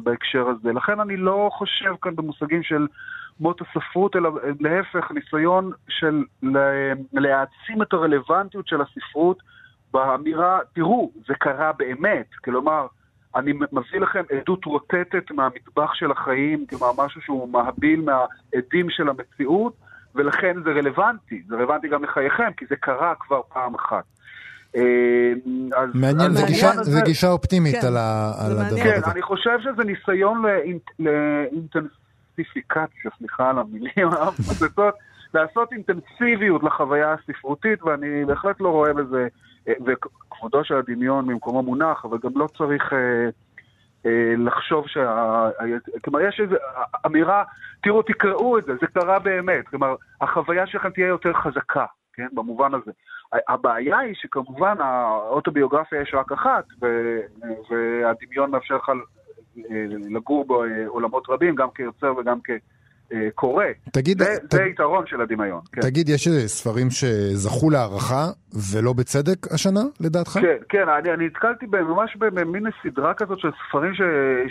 בהקשר הזה. לכן אני לא חושב כאן במושגים של מות הספרות, אלא להפך, ניסיון של להעצים את הרלוונטיות של הספרות באמירה, תראו, זה קרה באמת. כלומר, אני מביא לכם עדות רוטטת מהמטבח של החיים, כלומר משהו שהוא מהביל מהעדים של המציאות, ולכן זה רלוונטי. זה רלוונטי גם לחייכם, כי זה קרה כבר פעם אחת. אה, מעניין, זו גישה אופטימית כן, על הדבר הזה. כן, אני חושב שזה ניסיון לאינטנסיפיקציה, סליחה על המילים המפוצצות, לעשות אינטנסיביות לחוויה הספרותית, ואני בהחלט לא רואה בזה, אה, וכבודו של הדמיון ממקומו מונח, אבל גם לא צריך אה, לחשוב שה... כלומר, יש איזו אמירה, תראו, תקראו את זה, זה קרה באמת. כלומר, החוויה שלכם תהיה יותר חזקה, כן, במובן הזה. הבעיה היא שכמובן האוטוביוגרפיה יש רק אחת, והדמיון מאפשר לך אה, לגור בעולמות רבים, גם כיוצר וגם כקורא. תגיד, זה, ת... זה יתרון של הדמיון. כן. תגיד, יש ספרים שזכו להערכה ולא בצדק השנה, לדעתך? כן, כן, אני, אני נתקלתי ממש במין סדרה כזאת של ספרים ש,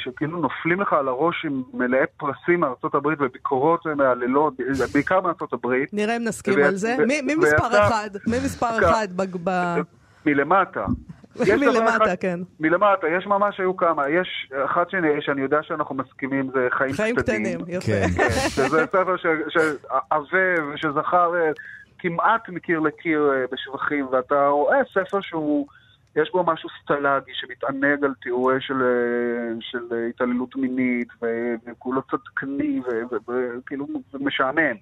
שכאילו נופלים לך על הראש עם מלאי פרסים מארצות הברית וביקורות מהלילות, בעיקר מארצות הברית. נראה אם נסכים ו... על זה. ו... מי מספר אחד? מי מספר אחד? מלמטה. מלמטה, כן. מלמטה, יש ממש, היו כמה. יש אחת שאני, שאני יודע שאנחנו מסכימים, זה חיים, חיים קטנים. חיים קטנים, יפה. כן. כן, שזה ספר שעבה ושזכר אה, כמעט מקיר לקיר אה, בשבחים, ואתה רואה ספר שהוא... יש בו משהו סטלגי שמתענג על תיאורי של, אה, של התעללות מינית, וכולו צדקני, וכאילו משעמם.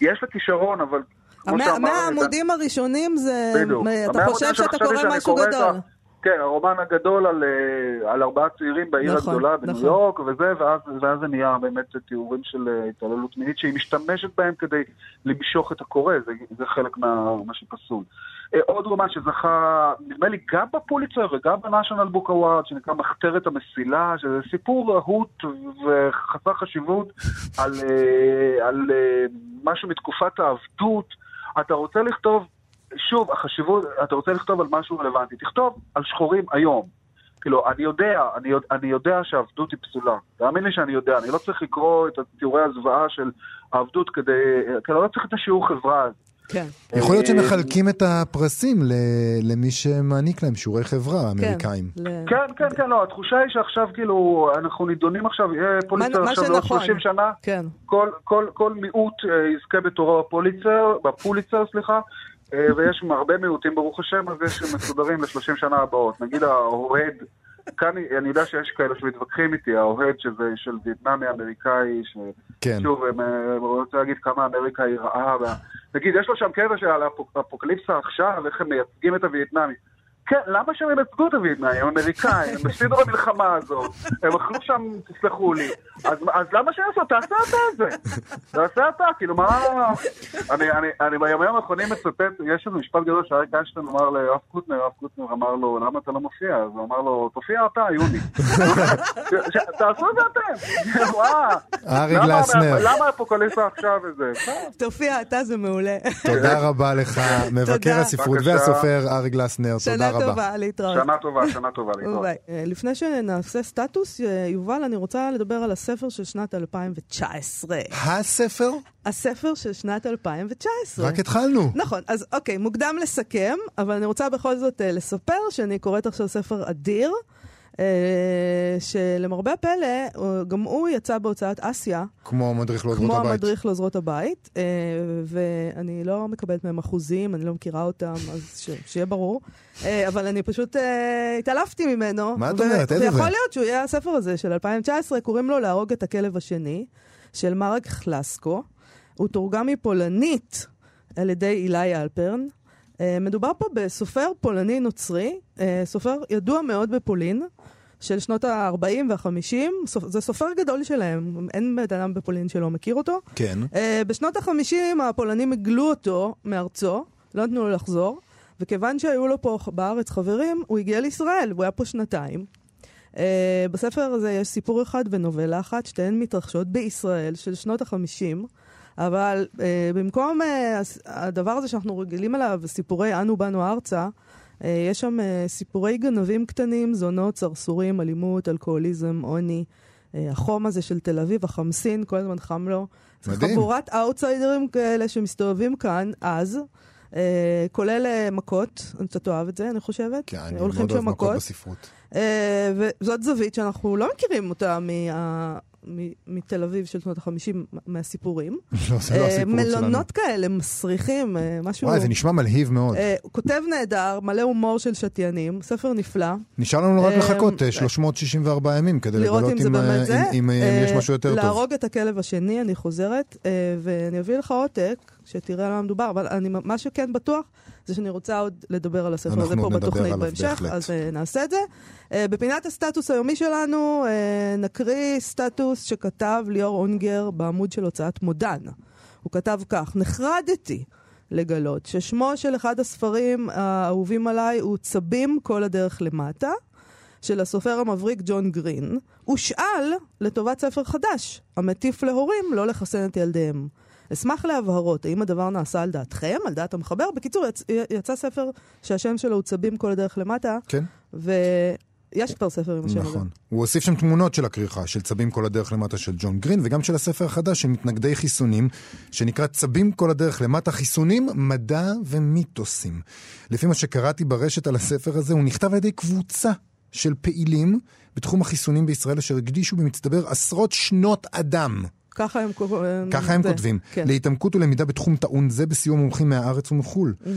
יש לה כישרון, אבל מהעמודים הראשונים זה... בדיוק. אתה חושב שאתה קורא משהו גדול. כן, הרומן הגדול על, אה, על ארבעה צעירים בעיר נכון, הגדולה בניו נכון. יורק וזה, ואז, ואז זה נהיה באמת תיאורים של אה, התעללות מינית שהיא משתמשת בהם כדי למשוך את הקורא, זה, זה חלק מה שפסול. אה, עוד רומן שזכה, נדמה לי, גם בפוליצר וגם בנאשונל בוק אווארד, שנקרא מחתרת המסילה, שזה סיפור רהוט וחסר חשיבות על, על משהו מתקופת העבדות. אתה רוצה לכתוב שוב, החשיבות, אתה רוצה לכתוב על משהו רלוונטי, תכתוב על שחורים היום. כאילו, אני יודע, אני, אני יודע שהעבדות היא פסולה. תאמין לי שאני יודע, אני לא צריך לקרוא את תיאורי הזוועה של העבדות כדי, כאילו, לא צריך את השיעור חברה הזה. כן. יכול להיות שמחלקים את הפרסים למי שמעניק להם שיעורי חברה, כן, האמריקאים. כן, כן, כן, לא, התחושה היא שעכשיו כאילו, אנחנו נידונים עכשיו, יהיה פוליצר עכשיו בעוד 30 שנה, כן. כל מיעוט אה, יזכה בתורו בפוליצר, בפוליצר, סליחה, אה, ויש הרבה מיעוטים, ברוך השם, אז יש מסודרים ל-30 שנה הבאות. נגיד האוהד, כאן אני יודע שיש כאלה שמתווכחים איתי, האוהד שזה של וייטנאמי אמריקאי, ששוב, כן. אני רוצה להגיד כמה אמריקה היא רעה. נגיד, יש לו שם קטע של אפוקליפסה עכשיו, איך הם מייצגים את הווייטנאמי. כן, למה שהם ינצגו את הווייטנאים? הם אמריקאים, הם הפסידו במלחמה הזאת, הם אכלו שם, תסלחו לי. אז, אז למה שהם יעשו? תעשה אתה את זה. תעשה אתה, כאילו מה... אני, אני, אני בימים האחרונים מצטט, יש איזה משפט גדול שאריק איינשטיין אמר לרב קוטנר, רב קוטנר אמר לו, למה אתה לא מופיע? אז הוא אמר לו, תופיע אתה, יוני. תעשו את זה אתם. ארי גלסנר. למה אפוקליסה עכשיו וזה? תופיע אתה, זה מעולה. תודה רבה לך, מבקר הספרות והסופר ארי גלסנר. תודה רבה. טובה, להתראות. שנה טובה, שנה טובה, להתראות. אה, לפני שנעשה סטטוס, אה, יובל, אני רוצה לדבר על הספר של שנת 2019. הספר? הספר של שנת 2019. רק התחלנו. נכון, אז אוקיי, מוקדם לסכם, אבל אני רוצה בכל זאת uh, לספר שאני קוראת עכשיו ספר אדיר. אה, שלמרבה הפלא, גם הוא יצא בהוצאת אסיה. כמו מדריך לעוזרות הבית. כמו המדריך לעוזרות הבית, אה, ואני לא מקבלת מהם אחוזים, אני לא מכירה אותם, אז ש... שיהיה ברור. אה, אבל אני פשוט התעלפתי ממנו. מה את אומרת? איזה זה? ויכול להיות שהוא יהיה הספר הזה של 2019, קוראים לו להרוג את הכלב השני, של מרק חלסקו. הוא תורגם מפולנית על ידי אילי אלפרן. מדובר פה בסופר פולני נוצרי, סופר ידוע מאוד בפולין. של שנות ה-40 וה-50, זה סופר גדול שלהם, אין בן אדם בפולין שלא מכיר אותו. כן. Uh, בשנות ה-50 הפולנים הגלו אותו מארצו, לא נתנו לו לחזור, וכיוון שהיו לו פה בארץ חברים, הוא הגיע לישראל, הוא היה פה שנתיים. Uh, בספר הזה יש סיפור אחד ונובלה אחת, שתיהן מתרחשות בישראל של שנות ה-50. אבל uh, במקום uh, הדבר הזה שאנחנו רגילים אליו, סיפורי אנו באנו ארצה, אה, יש שם אה, סיפורי גנבים קטנים, זונות, סרסורים, אלימות, אלכוהוליזם, עוני. אה, החום הזה של תל אביב, החמסין, כל הזמן חם לו. מדהים. זה חבורת אאוטסיידרים כאלה שמסתובבים כאן אז. Uh, כולל uh, מכות, אתה תאהב את זה, אני חושבת. כן, אני מאוד אוהב מכות בספרות. Uh, וזאת זווית שאנחנו לא מכירים אותה מה... מתל אביב של שנות החמישים, מהסיפורים. לא, זה לא הסיפור שלנו. מלונות כאלה, מסריחים, אה, משהו... וואי, זה נשמע מלהיב מאוד. אה, כותב נהדר, מלא הומור של שתיינים, ספר נפלא. נשאר לנו רק אה, לחכות 364 ימים כדי לגלות אם יש משהו יותר טוב. להרוג את הכלב השני, אני חוזרת, ואני אביא לך עותק, שתראה על מה מדובר, אבל מה שכן בטוח... זה שאני רוצה עוד לדבר על הספר הזה פה בתוכנית בהמשך, בהחלט. אז uh, נעשה את זה. Uh, בפינת הסטטוס היומי שלנו uh, נקריא סטטוס שכתב ליאור אונגר בעמוד של הוצאת מודן. הוא כתב כך, נחרדתי לגלות ששמו של אחד הספרים האהובים עליי הוא צבים כל הדרך למטה. של הסופר המבריק ג'ון גרין, הושאל לטובת ספר חדש, המטיף להורים לא לחסן את ילדיהם. אשמח להבהרות, האם הדבר נעשה על דעתכם, על דעת המחבר? בקיצור, יצ... יצא ספר שהשם שלו הוא צבים כל הדרך למטה. כן. ויש כבר ספר עם השם הזה. נכון. הוא הוסיף שם תמונות של הכריכה, של צבים כל הדרך למטה של ג'ון גרין, וגם של הספר החדש של מתנגדי חיסונים, שנקרא צבים כל הדרך למטה, חיסונים, מדע ומיתוסים. לפי מה שקראתי ברשת על הספר הזה, הוא נכתב על ידי קבוצה של פעילים בתחום החיסונים בישראל, אשר הקדישו במצטבר עשרות שנות אדם ככה הם, ככה הם כותבים. כן. להתעמקות ולמידה בתחום טעון זה בסיוע מומחים מהארץ ומחו"ל. Mm-hmm.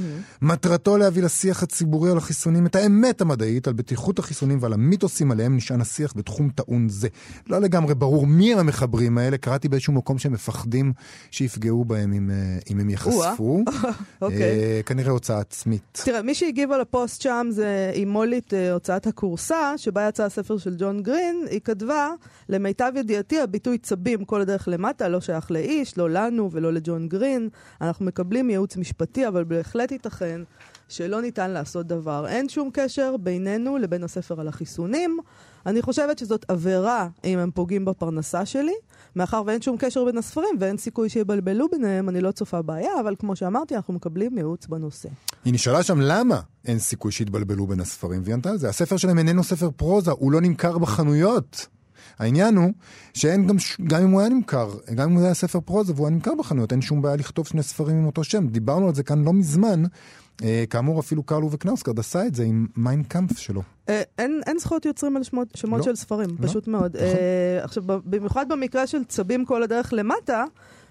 מטרתו להביא לשיח הציבורי על החיסונים את האמת המדעית על בטיחות החיסונים ועל המיתוסים עליהם נשען השיח בתחום טעון זה. לא לגמרי ברור מי הם המחברים האלה, קראתי באיזשהו מקום שהם מפחדים שיפגעו בהם אם, אה, אם הם ייחשפו. אוקיי. אה, כנראה הוצאה עצמית. תראה, מי שהגיב על הפוסט שם זה אימולית אה, הוצאת הכורסה, שבה יצא הספר של ג'ון גרין, היא כתבה, למיטב ידיעתי הביטוי צבים כל הדרך למטה לא שייך לאיש, לא לנו ולא לג'ון גרין. אנחנו מקבלים ייעוץ משפטי, אבל בהחלט ייתכן שלא ניתן לעשות דבר. אין שום קשר בינינו לבין הספר על החיסונים. אני חושבת שזאת עבירה אם הם פוגעים בפרנסה שלי. מאחר ואין שום קשר בין הספרים ואין סיכוי שיבלבלו ביניהם, אני לא צופה בעיה, אבל כמו שאמרתי, אנחנו מקבלים ייעוץ בנושא. היא נשאלה שם למה אין סיכוי שיתבלבלו בין הספרים, והיא ענתה על זה. הספר שלהם איננו ספר פרוזה, הוא לא נמכר בחנויות. העניין הוא שאין גם, גם אם הוא היה נמכר, גם אם הוא היה ספר פרוזה והוא היה נמכר בחנויות, אין שום בעיה לכתוב שני ספרים עם אותו שם. דיברנו על זה כאן לא מזמן. אה, כאמור, אפילו קרל אובה קנאוסגרד עשה את זה עם מיין קאמפף שלו. אה, אין, אין זכויות יוצרים על שמות, שמות לא, של ספרים, לא, פשוט מאוד. נכון. אה, עכשיו, במיוחד במקרה של צבים כל הדרך למטה,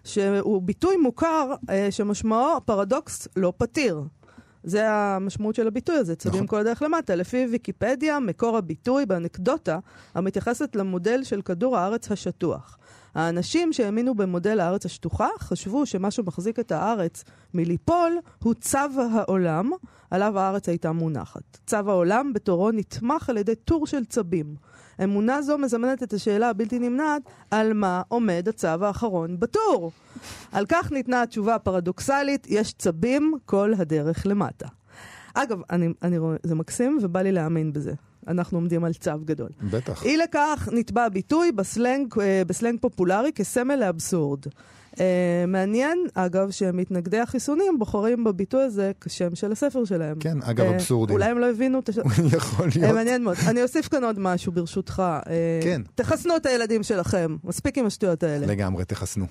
שהוא ביטוי מוכר אה, שמשמעו פרדוקס לא פתיר. זה המשמעות של הביטוי הזה, צבים נכון. כל הדרך למטה. לפי ויקיפדיה, מקור הביטוי באנקדוטה המתייחסת למודל של כדור הארץ השטוח. האנשים שהאמינו במודל הארץ השטוחה חשבו שמה שמחזיק את הארץ מליפול הוא צו העולם עליו הארץ הייתה מונחת. צו העולם בתורו נתמך על ידי טור של צבים. אמונה זו מזמנת את השאלה הבלתי נמנעת על מה עומד הצו האחרון בטור. על כך ניתנה התשובה הפרדוקסלית, יש צבים כל הדרך למטה. אגב, אני, אני רואה, זה מקסים ובא לי להאמין בזה. אנחנו עומדים על צו גדול. בטח. אי לכך נתבע ביטוי בסלנג, אה, בסלנג פופולרי כסמל לאבסורד. Uh, מעניין, אגב, שמתנגדי החיסונים בוחרים בביטוי הזה כשם של הספר שלהם. כן, אגב, uh, אבסורדי. אולי הם לא הבינו את השם. יכול להיות. Uh, מעניין מאוד. אני אוסיף כאן עוד משהו, ברשותך. Uh, כן. תחסנו את הילדים שלכם. מספיק עם השטויות האלה. לגמרי, תחסנו.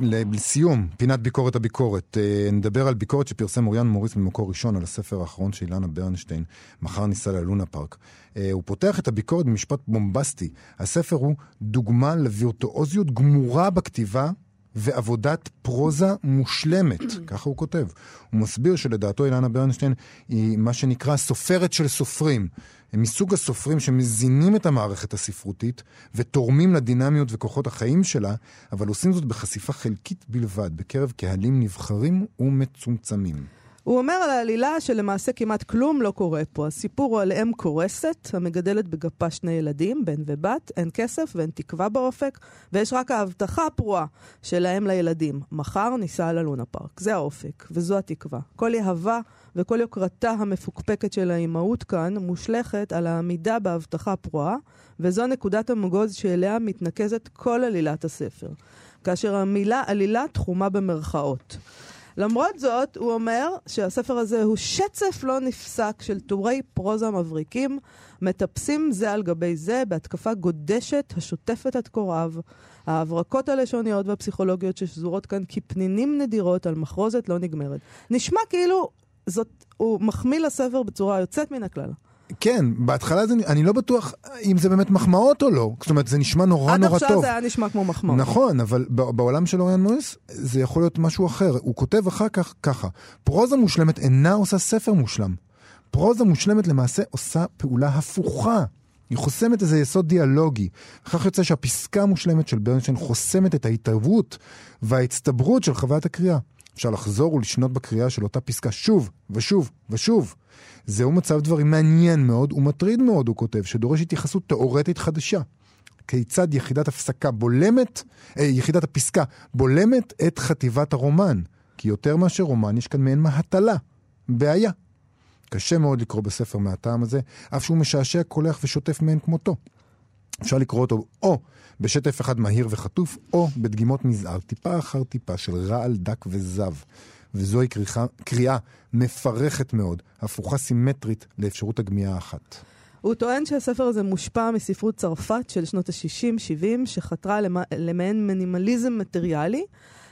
לסיום, פינת ביקורת הביקורת. אה, נדבר על ביקורת שפרסם אוריאן מוריס ממקור ראשון על הספר האחרון של אילנה ברנשטיין, מחר ניסע ללונה פארק. אה, הוא פותח את הביקורת במשפט בומבסטי. הספר הוא דוגמה לווירטואוזיות גמורה בכתיבה ועבודת פרוזה מושלמת, ככה הוא כותב. הוא מסביר שלדעתו אילנה ברנשטיין היא מה שנקרא סופרת של סופרים. הם מסוג הסופרים שמזינים את המערכת הספרותית ותורמים לדינמיות וכוחות החיים שלה, אבל עושים זאת בחשיפה חלקית בלבד, בקרב קהלים נבחרים ומצומצמים. הוא אומר על העלילה שלמעשה כמעט כלום לא קורה פה. הסיפור הוא על אם קורסת, המגדלת בגפה שני ילדים, בן ובת, אין כסף ואין תקווה באופק, ויש רק ההבטחה הפרועה של האם לילדים. מחר ניסע ללונה פארק. זה האופק, וזו התקווה. כל יהבה וכל יוקרתה המפוקפקת של האימהות כאן מושלכת על העמידה בהבטחה הפרועה, וזו נקודת המוגוז שאליה מתנקזת כל עלילת הספר. כאשר המילה עלילה תחומה במרכאות. למרות זאת, הוא אומר שהספר הזה הוא שצף לא נפסק של טורי פרוזה מבריקים, מטפסים זה על גבי זה בהתקפה גודשת השוטפת את קוראיו. ההברקות הלשוניות והפסיכולוגיות ששזורות כאן כפנינים נדירות על מחרוזת לא נגמרת. נשמע כאילו זאת, הוא מחמיא לספר בצורה יוצאת מן הכלל. כן, בהתחלה זה, אני לא בטוח אם זה באמת מחמאות או לא. זאת אומרת, זה נשמע נורא נורא טוב. עד עכשיו זה היה נשמע כמו מחמאות. נכון, אבל בעולם של אוריאן מויס זה יכול להיות משהו אחר. הוא כותב אחר כך ככה, פרוזה מושלמת אינה עושה ספר מושלם. פרוזה מושלמת למעשה עושה פעולה הפוכה. היא חוסמת איזה יסוד דיאלוגי. כך יוצא שהפסקה המושלמת של ברנשטיין חוסמת את ההתערבות וההצטברות של חוויית הקריאה. אפשר לחזור ולשנות בקריאה של אותה פסקה שוב ושוב ושוב. זהו מצב דברים מעניין מאוד ומטריד מאוד, הוא כותב, שדורש התייחסות תאורטית חדשה. כיצד יחידת הפסקה בולמת, אה, יחידת הפסקה בולמת את חטיבת הרומן. כי יותר מאשר רומן יש כאן מעין מהטלה, בעיה. קשה מאוד לקרוא בספר מהטעם הזה, אף שהוא משעשע, קולח ושוטף מאין כמותו. אפשר לקרוא אותו או בשטף אחד מהיר וחטוף, או בדגימות מזער, טיפה אחר טיפה של רעל דק וזב. וזוהי קריאה, קריאה מפרכת מאוד, הפוכה סימטרית לאפשרות הגמיהה האחת. הוא טוען שהספר הזה מושפע מספרות צרפת של שנות ה-60-70, שחתרה למעין מינימליזם מטריאלי,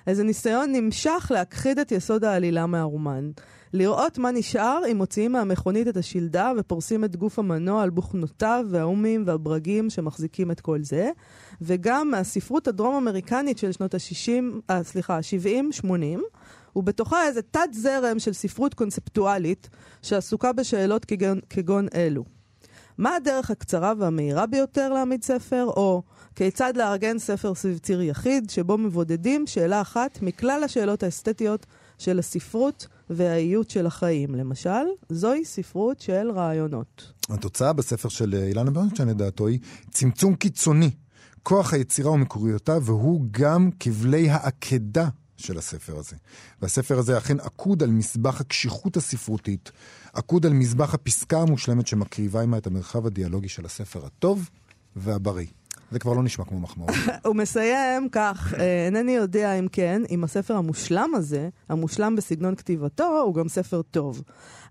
איזה ניסיון נמשך להכחיד את יסוד העלילה מהרומן. לראות מה נשאר אם מוציאים מהמכונית את השלדה ופורסים את גוף המנוע על בוכנותיו והאומים והברגים שמחזיקים את כל זה, וגם מהספרות הדרום-אמריקנית של שנות ה-60, אה, סליחה, ה-70-80, ובתוכה איזה תת-זרם של ספרות קונספטואלית שעסוקה בשאלות כגון, כגון אלו. מה הדרך הקצרה והמהירה ביותר להעמיד ספר, או כיצד לארגן ספר סביב ציר יחיד, שבו מבודדים שאלה אחת מכלל השאלות האסתטיות של הספרות והאיות של החיים. למשל, זוהי ספרות של רעיונות. התוצאה בספר של אילנה ברנשטיין, לדעתו, היא צמצום קיצוני. כוח היצירה ומקוריותיו, והוא גם כבלי העקדה של הספר הזה. והספר הזה אכן עקוד על מזבח הקשיחות הספרותית, עקוד על מזבח הפסקה המושלמת שמקריבה עימה את המרחב הדיאלוגי של הספר הטוב והבריא. זה כבר לא נשמע כמו מחמאות. הוא מסיים כך, אה, אינני יודע אם כן, אם הספר המושלם הזה, המושלם בסגנון כתיבתו, הוא גם ספר טוב.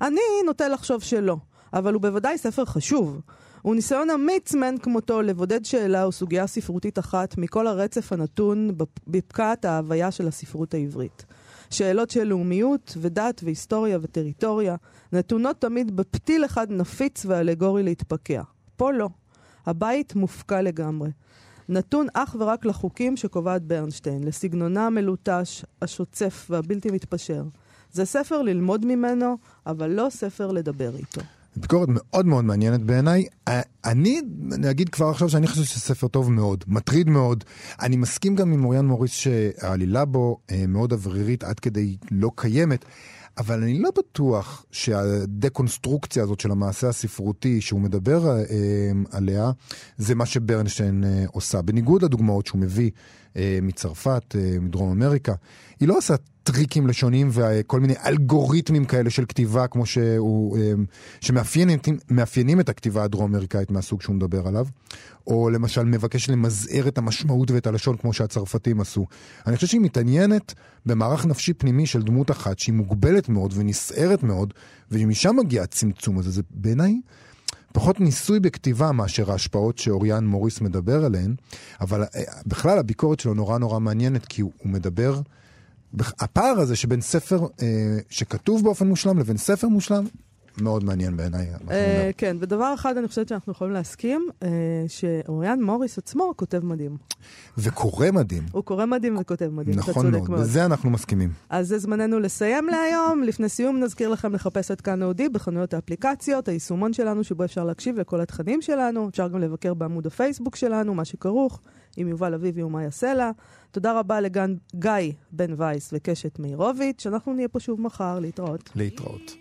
אני נוטה לחשוב שלא, אבל הוא בוודאי ספר חשוב. הוא ניסיון אמיץ מאין כמותו לבודד שאלה או סוגיה ספרותית אחת מכל הרצף הנתון בפקעת ההוויה של הספרות העברית. שאלות של לאומיות ודת והיסטוריה וטריטוריה נתונות תמיד בפתיל אחד נפיץ ואלגורי להתפקע. פה לא. הבית מופקע לגמרי. נתון אך ורק לחוקים שקובעת ברנשטיין, לסגנונה המלוטש, השוצף והבלתי מתפשר. זה ספר ללמוד ממנו, אבל לא ספר לדבר איתו. ביקורת מאוד מאוד מעניינת בעיניי. אני, אני אגיד כבר עכשיו שאני חושב שזה ספר טוב מאוד, מטריד מאוד. אני מסכים גם עם אוריאן מוריס שהעלילה בו אה, מאוד אוורירית עד כדי לא קיימת. אבל אני לא בטוח שהדקונסטרוקציה הזאת של המעשה הספרותי שהוא מדבר אה, עליה, זה מה שברנשטיין אה, עושה. בניגוד לדוגמאות שהוא מביא אה, מצרפת, אה, מדרום אמריקה, היא לא עושה טריקים לשוניים וכל מיני אלגוריתמים כאלה של כתיבה, כמו שהוא, אה, שמאפיינים את הכתיבה הדרום-אמריקאית מהסוג שהוא מדבר עליו, או למשל מבקש למזער את המשמעות ואת הלשון כמו שהצרפתים עשו. אני חושב שהיא מתעניינת במערך נפשי פנימי של דמות אחת שהיא מוגבלת מאוד ונסערת מאוד, ומשם מגיע הצמצום הזה. זה בעיניי... פחות ניסוי בכתיבה מאשר ההשפעות שאוריאן מוריס מדבר עליהן, אבל אה, בכלל הביקורת שלו נורא נורא מעניינת, כי הוא, הוא מדבר הפער הזה שבין ספר אה, שכתוב באופן מושלם לבין ספר מושלם, מאוד מעניין בעיניי. אה, כן, ודבר אחד אני חושבת שאנחנו יכולים להסכים, אה, שאוריאן מוריס עצמו כותב מדהים. וקורא מדהים. הוא קורא מדהים וכותב מדהים, אתה נכון צודק מאוד, בזה אנחנו מסכימים. אז זה זמננו לסיים להיום. לפני סיום נזכיר לכם לחפש את כאן אודי בחנויות האפליקציות, היישומון שלנו שבו אפשר להקשיב לכל התכנים שלנו. אפשר גם לבקר בעמוד הפייסבוק שלנו, מה שכרוך, עם יובל אביבי ומאיה סלע. תודה רבה לגיא בן וייס וקשת מאירוביץ', אנחנו נהיה פה שוב מחר, להתראות. להתראות.